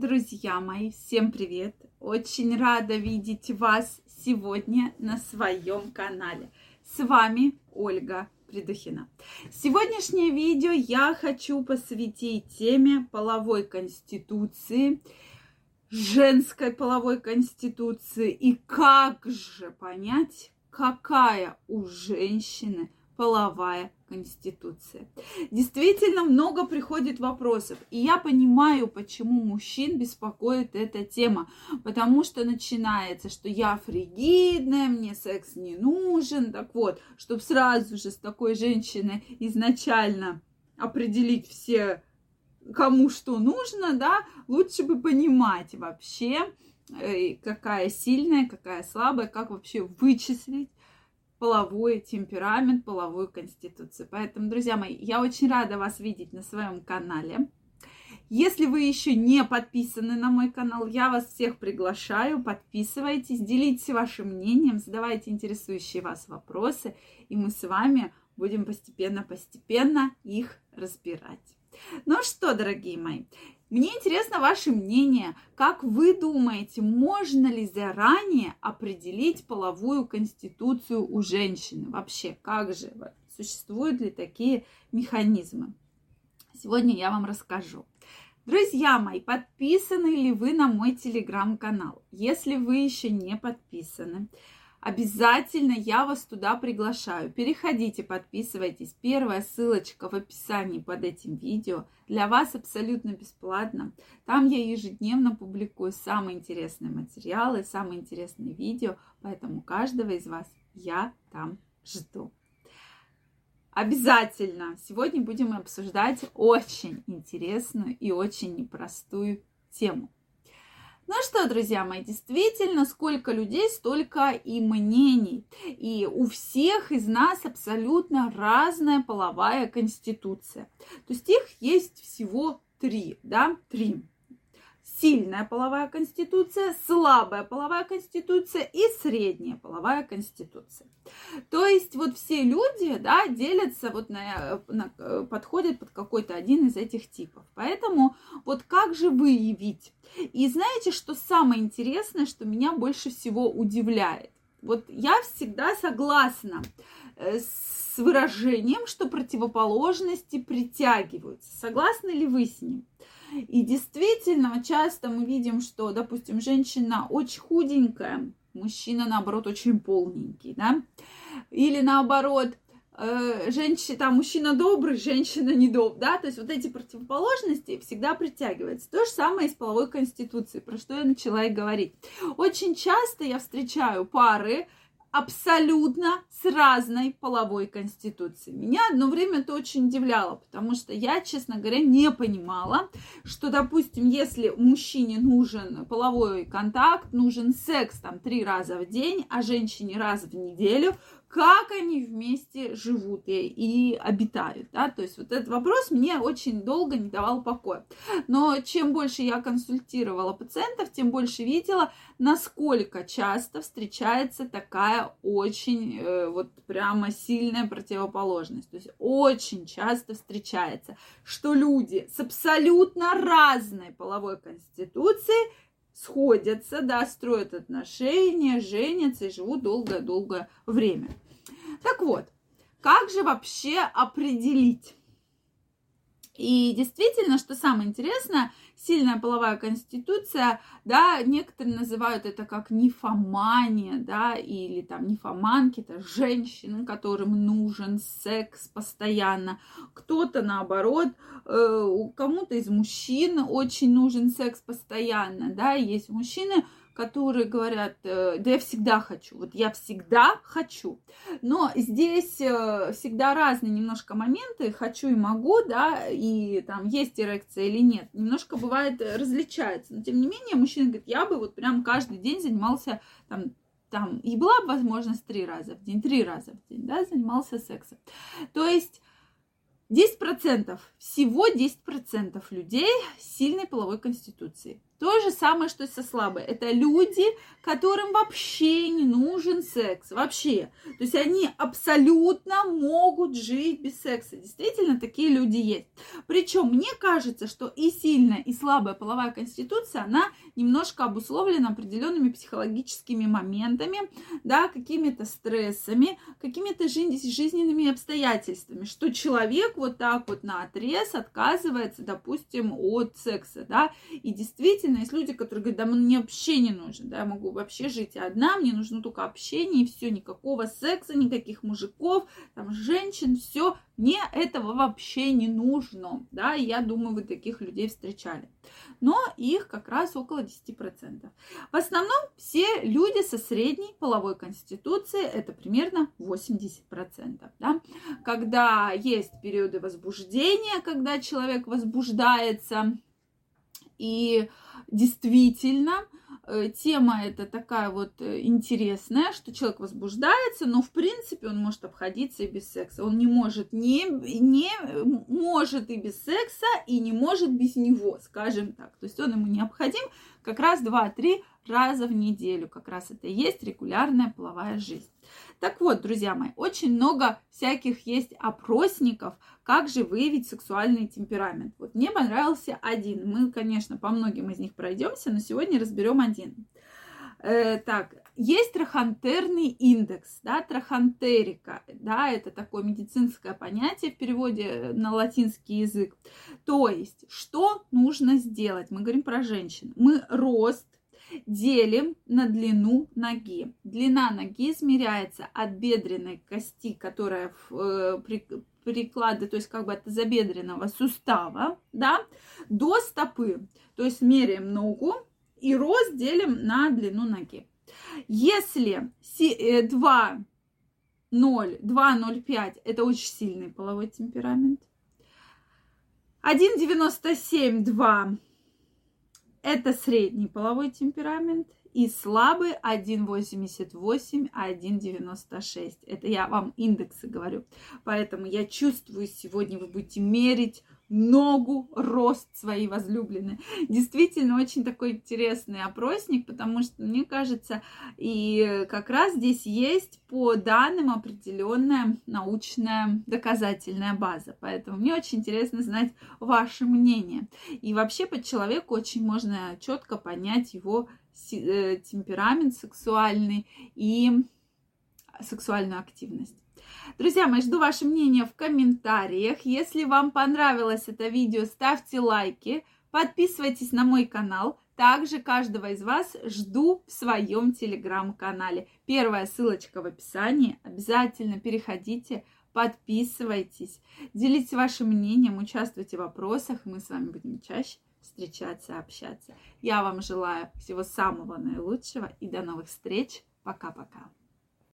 Друзья мои, всем привет! Очень рада видеть вас сегодня на своем канале. С вами Ольга Придухина. Сегодняшнее видео я хочу посвятить теме половой конституции, женской половой конституции и как же понять, какая у женщины половая конституция. Действительно много приходит вопросов. И я понимаю, почему мужчин беспокоит эта тема. Потому что начинается, что я фригидная, мне секс не нужен. Так вот, чтобы сразу же с такой женщиной изначально определить все, кому что нужно, да, лучше бы понимать вообще, э, какая сильная, какая слабая, как вообще вычислить половой темперамент, половую конституцию. Поэтому, друзья мои, я очень рада вас видеть на своем канале. Если вы еще не подписаны на мой канал, я вас всех приглашаю, подписывайтесь, делитесь вашим мнением, задавайте интересующие вас вопросы, и мы с вами будем постепенно-постепенно их разбирать. Ну что, дорогие мои, мне интересно ваше мнение. Как вы думаете, можно ли заранее определить половую конституцию у женщины? Вообще, как же? Существуют ли такие механизмы? Сегодня я вам расскажу. Друзья мои, подписаны ли вы на мой телеграм-канал? Если вы еще не подписаны, Обязательно я вас туда приглашаю. Переходите, подписывайтесь. Первая ссылочка в описании под этим видео. Для вас абсолютно бесплатно. Там я ежедневно публикую самые интересные материалы, самые интересные видео. Поэтому каждого из вас я там жду. Обязательно! Сегодня будем обсуждать очень интересную и очень непростую тему. Друзья мои, действительно, сколько людей, столько и мнений. И у всех из нас абсолютно разная половая конституция. То есть их есть всего три, да, три сильная половая конституция, слабая половая конституция и средняя половая конституция. То есть вот все люди, да, делятся вот на, на подходят под какой-то один из этих типов. Поэтому вот как же выявить? И знаете, что самое интересное, что меня больше всего удивляет? Вот я всегда согласна э, с выражением, что противоположности притягиваются. Согласны ли вы с ним? И действительно, часто мы видим, что, допустим, женщина очень худенькая, мужчина, наоборот, очень полненький, да? Или наоборот, э, женщина, там, мужчина добрый, женщина недобрая, да? То есть вот эти противоположности всегда притягиваются. То же самое и с половой конституцией, про что я начала и говорить. Очень часто я встречаю пары, абсолютно с разной половой конституцией. Меня одно время это очень удивляло, потому что я, честно говоря, не понимала, что, допустим, если мужчине нужен половой контакт, нужен секс там три раза в день, а женщине раз в неделю, как они вместе живут и, и обитают, да, то есть вот этот вопрос мне очень долго не давал покоя. Но чем больше я консультировала пациентов, тем больше видела, насколько часто встречается такая очень э, вот прямо сильная противоположность. То есть очень часто встречается, что люди с абсолютно разной половой конституцией сходятся, да, строят отношения, женятся и живут долгое-долгое время. Так вот, как же вообще определить? И действительно, что самое интересное, сильная половая конституция, да, некоторые называют это как нефомания, да, или там нефоманки, это женщины, которым нужен секс постоянно. Кто-то наоборот, э, кому-то из мужчин очень нужен секс постоянно, да, есть мужчины, которые говорят, э, да я всегда хочу, вот я всегда хочу. Но здесь э, всегда разные немножко моменты, хочу и могу, да, и там есть эрекция или нет. Немножко бывает э, различается. Но тем не менее, мужчина говорит, я бы вот прям каждый день занимался там там, и была бы возможность три раза в день, три раза в день, да, занимался сексом. То есть 10%, всего 10% людей сильной половой конституцией. То же самое, что и со слабой. Это люди, которым вообще не нужен секс. Вообще. То есть они абсолютно могут жить без секса. Действительно, такие люди есть. Причем мне кажется, что и сильная, и слабая половая конституция, она немножко обусловлена определенными психологическими моментами, да, какими-то стрессами, какими-то жизненными обстоятельствами, что человек вот так вот на отрез отказывается, допустим, от секса, да, и действительно действительно есть люди, которые говорят, да мне вообще не нужен, да, я могу вообще жить одна, мне нужно только общение, и все, никакого секса, никаких мужиков, там, женщин, все, мне этого вообще не нужно, да, я думаю, вы таких людей встречали. Но их как раз около 10%. В основном все люди со средней половой конституцией, это примерно 80%, да. Когда есть периоды возбуждения, когда человек возбуждается, и действительно, э, тема эта такая вот э, интересная, что человек возбуждается, но в принципе он может обходиться и без секса. Он не может не, не может и без секса, и не может без него, скажем так. То есть он ему необходим как раз 2-3 раза в неделю. Как раз это и есть регулярная половая жизнь. Так вот, друзья мои, очень много всяких есть опросников, как же выявить сексуальный темперамент. Вот мне понравился один. Мы, конечно, по многим из них пройдемся, но сегодня разберем один. Э, так, есть трахантерный индекс, да, трахантерика, да, это такое медицинское понятие в переводе на латинский язык. То есть, что нужно сделать? Мы говорим про женщин. Мы рост делим на длину ноги. Длина ноги измеряется от бедренной кости, которая э, при, приклады, то есть как бы от забедренного сустава, да, до стопы. То есть меряем ногу и рост делим на длину ноги. Если 2, 0, 2,05 это очень сильный половой темперамент. 1,97, 2 это средний половой темперамент и слабый 1,88, 1,96. Это я вам индексы говорю. Поэтому я чувствую, сегодня вы будете мерить ногу, рост своей возлюбленной. Действительно, очень такой интересный опросник, потому что, мне кажется, и как раз здесь есть по данным определенная научная доказательная база. Поэтому мне очень интересно знать ваше мнение. И вообще по человеку очень можно четко понять его э, темперамент сексуальный и сексуальную активность. Друзья мои, жду ваше мнение в комментариях. Если вам понравилось это видео, ставьте лайки, подписывайтесь на мой канал. Также каждого из вас жду в своем телеграм-канале. Первая ссылочка в описании. Обязательно переходите, подписывайтесь, делитесь вашим мнением, участвуйте в вопросах. Мы с вами будем чаще встречаться, общаться. Я вам желаю всего самого наилучшего и до новых встреч. Пока-пока.